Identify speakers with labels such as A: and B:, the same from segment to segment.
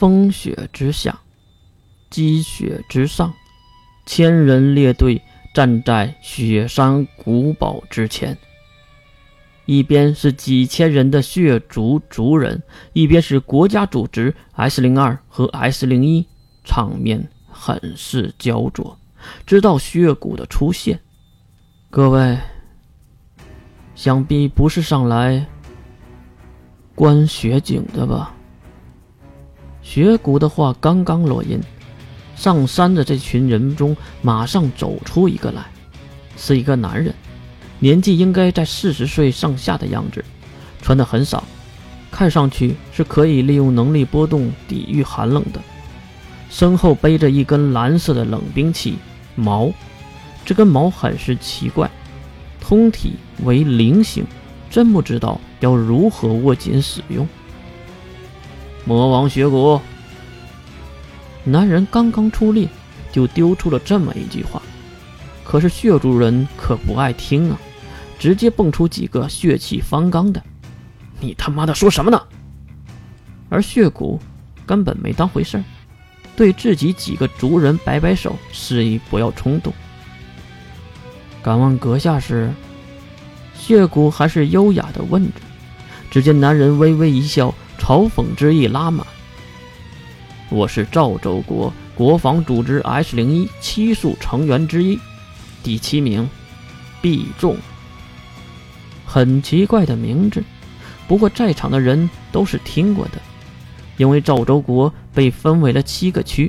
A: 风雪之下，积雪之上，千人列队站在雪山古堡之前。一边是几千人的血族族人，一边是国家组织 S 零二和 S 零一，场面很是焦灼。直到血骨的出现，各位，想必不是上来观雪景的吧？雪骨的话刚刚落音，上山的这群人中马上走出一个来，是一个男人。年纪应该在四十岁上下的样子，穿的很少，看上去是可以利用能力波动抵御寒冷的。身后背着一根蓝色的冷兵器矛，这根矛很是奇怪，通体为菱形，真不知道要如何握紧使用。魔王雪骨，男人刚刚出列，就丢出了这么一句话，可是血族人可不爱听啊。直接蹦出几个血气方刚的，你他妈的说什么呢？而血骨根本没当回事儿，对自己几个族人摆摆手，示意不要冲动。敢问阁下是？血骨还是优雅的问着。只见男人微微一笑，嘲讽之意拉满。我是赵州国国防组织 S 零一七宿成员之一，第七名，毕仲。很奇怪的名字，不过在场的人都是听过的，因为赵州国被分为了七个区，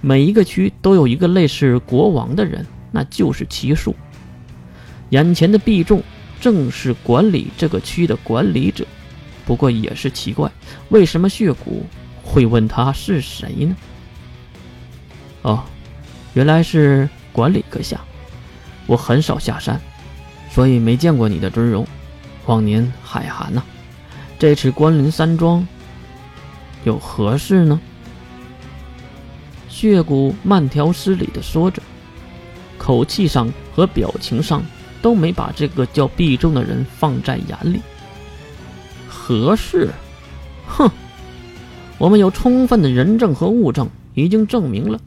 A: 每一个区都有一个类似国王的人，那就是奇数。眼前的毕仲正是管理这个区的管理者，不过也是奇怪，为什么血骨会问他是谁呢？哦，原来是管理阁下，我很少下山，所以没见过你的尊容。往年海涵呐，这次关林山庄有何事呢？血骨慢条斯理的说着，口气上和表情上都没把这个叫毕仲的人放在眼里。何事？哼，我们有充分的人证和物证，已经证明了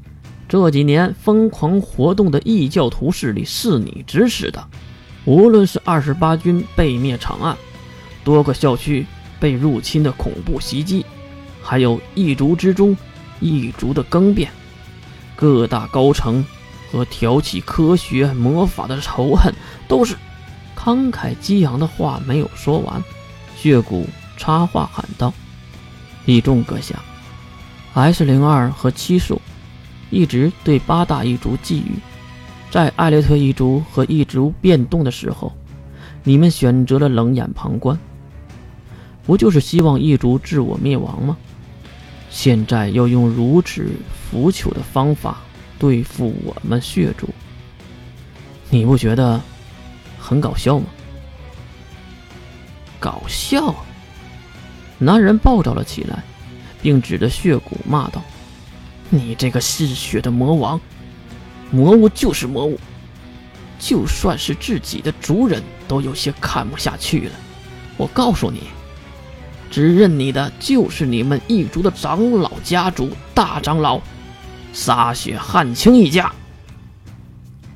A: 这几年疯狂活动的异教徒势力是你指使的。无论是二十八军被灭长安，多个校区被入侵的恐怖袭击，还有异族之中异族的更变，各大高层和挑起科学魔法的仇恨，都是慷慨激昂的话没有说完，血骨插话喊道：“李仲阁下，S 零二和七术一直对八大异族觊觎。”在艾略特一族和一族变动的时候，你们选择了冷眼旁观，不就是希望一族自我灭亡吗？现在要用如此腐朽的方法对付我们血族，你不觉得很搞笑吗？搞笑！男人暴躁了起来，并指着血骨骂道：“你这个嗜血的魔王！”魔物就是魔物，就算是自己的族人都有些看不下去了。我告诉你，指认你的就是你们一族的长老家族大长老沙雪汉卿一家。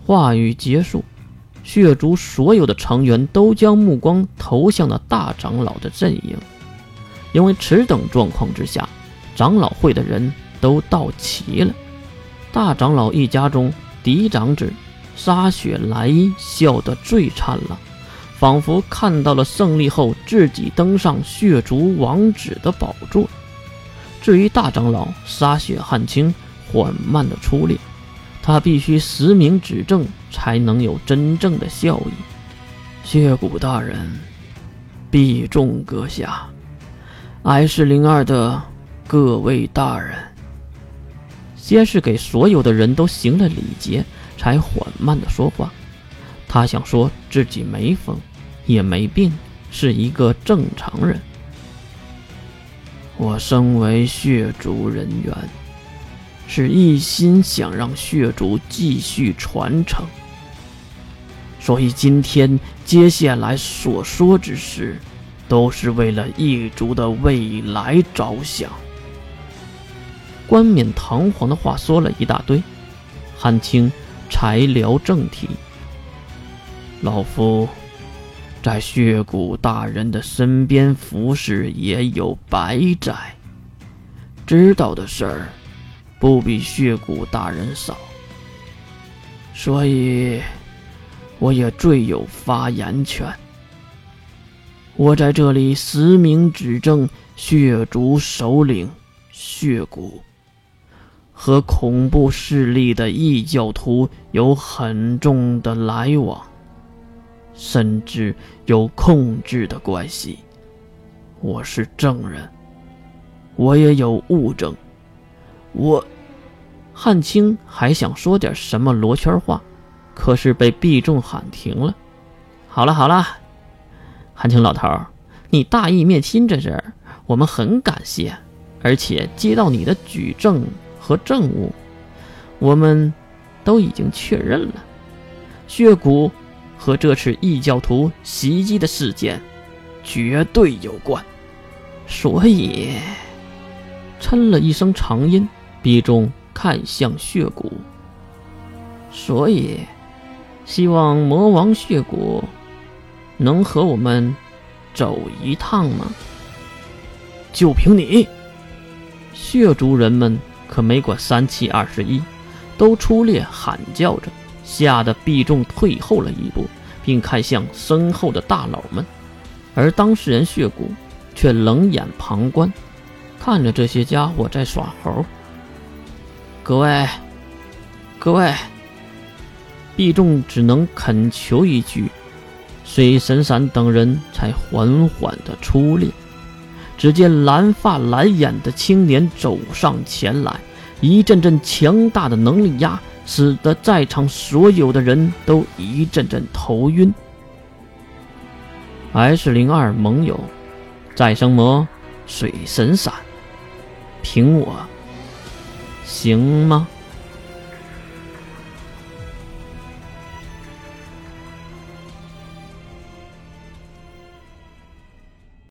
A: 话语结束，血族所有的成员都将目光投向了大长老的阵营，因为此等状况之下，长老会的人都到齐了。大长老一家中。嫡长子沙雪莱伊笑得最灿烂，仿佛看到了胜利后自己登上血族王子的宝座。至于大长老沙雪汉卿，缓慢的出列，他必须实名指证才能有真正的效益。血骨大人，必众阁下，S 零二的各位大人。先是给所有的人都行了礼节，才缓慢的说话。他想说自己没疯，也没病，是一个正常人。我身为血族人员，是一心想让血族继续传承，所以今天接下来所说之事，都是为了异族的未来着想。冠冕堂皇的话说了一大堆，汉卿才聊正题。老夫在血骨大人的身边服侍也有百载，知道的事儿不比血骨大人少，所以我也最有发言权。我在这里实名指证血族首领血骨。和恐怖势力的异教徒有很重的来往，甚至有控制的关系。我是证人，我也有物证。我，汉卿还想说点什么罗圈话，可是被毕仲喊停了。好了好了，汉卿老头，你大义灭亲这事儿，我们很感谢，而且接到你的举证。和证物，我们都已经确认了，血骨和这次异教徒袭击的事件绝对有关，所以，嗔了一声长音，毕中看向血骨，所以，希望魔王血骨能和我们走一趟吗？就凭你，血族人们。可没管三七二十一，都出列喊叫着，吓得毕仲退后了一步，并看向身后的大佬们。而当事人血骨却冷眼旁观，看着这些家伙在耍猴。各位，各位，毕仲只能恳求一句，水神山等人才缓缓地出列。只见蓝发蓝眼的青年走上前来，一阵阵强大的能力压，使得在场所有的人都一阵阵头晕。S 零二盟友，再生魔水神散，凭我，行吗？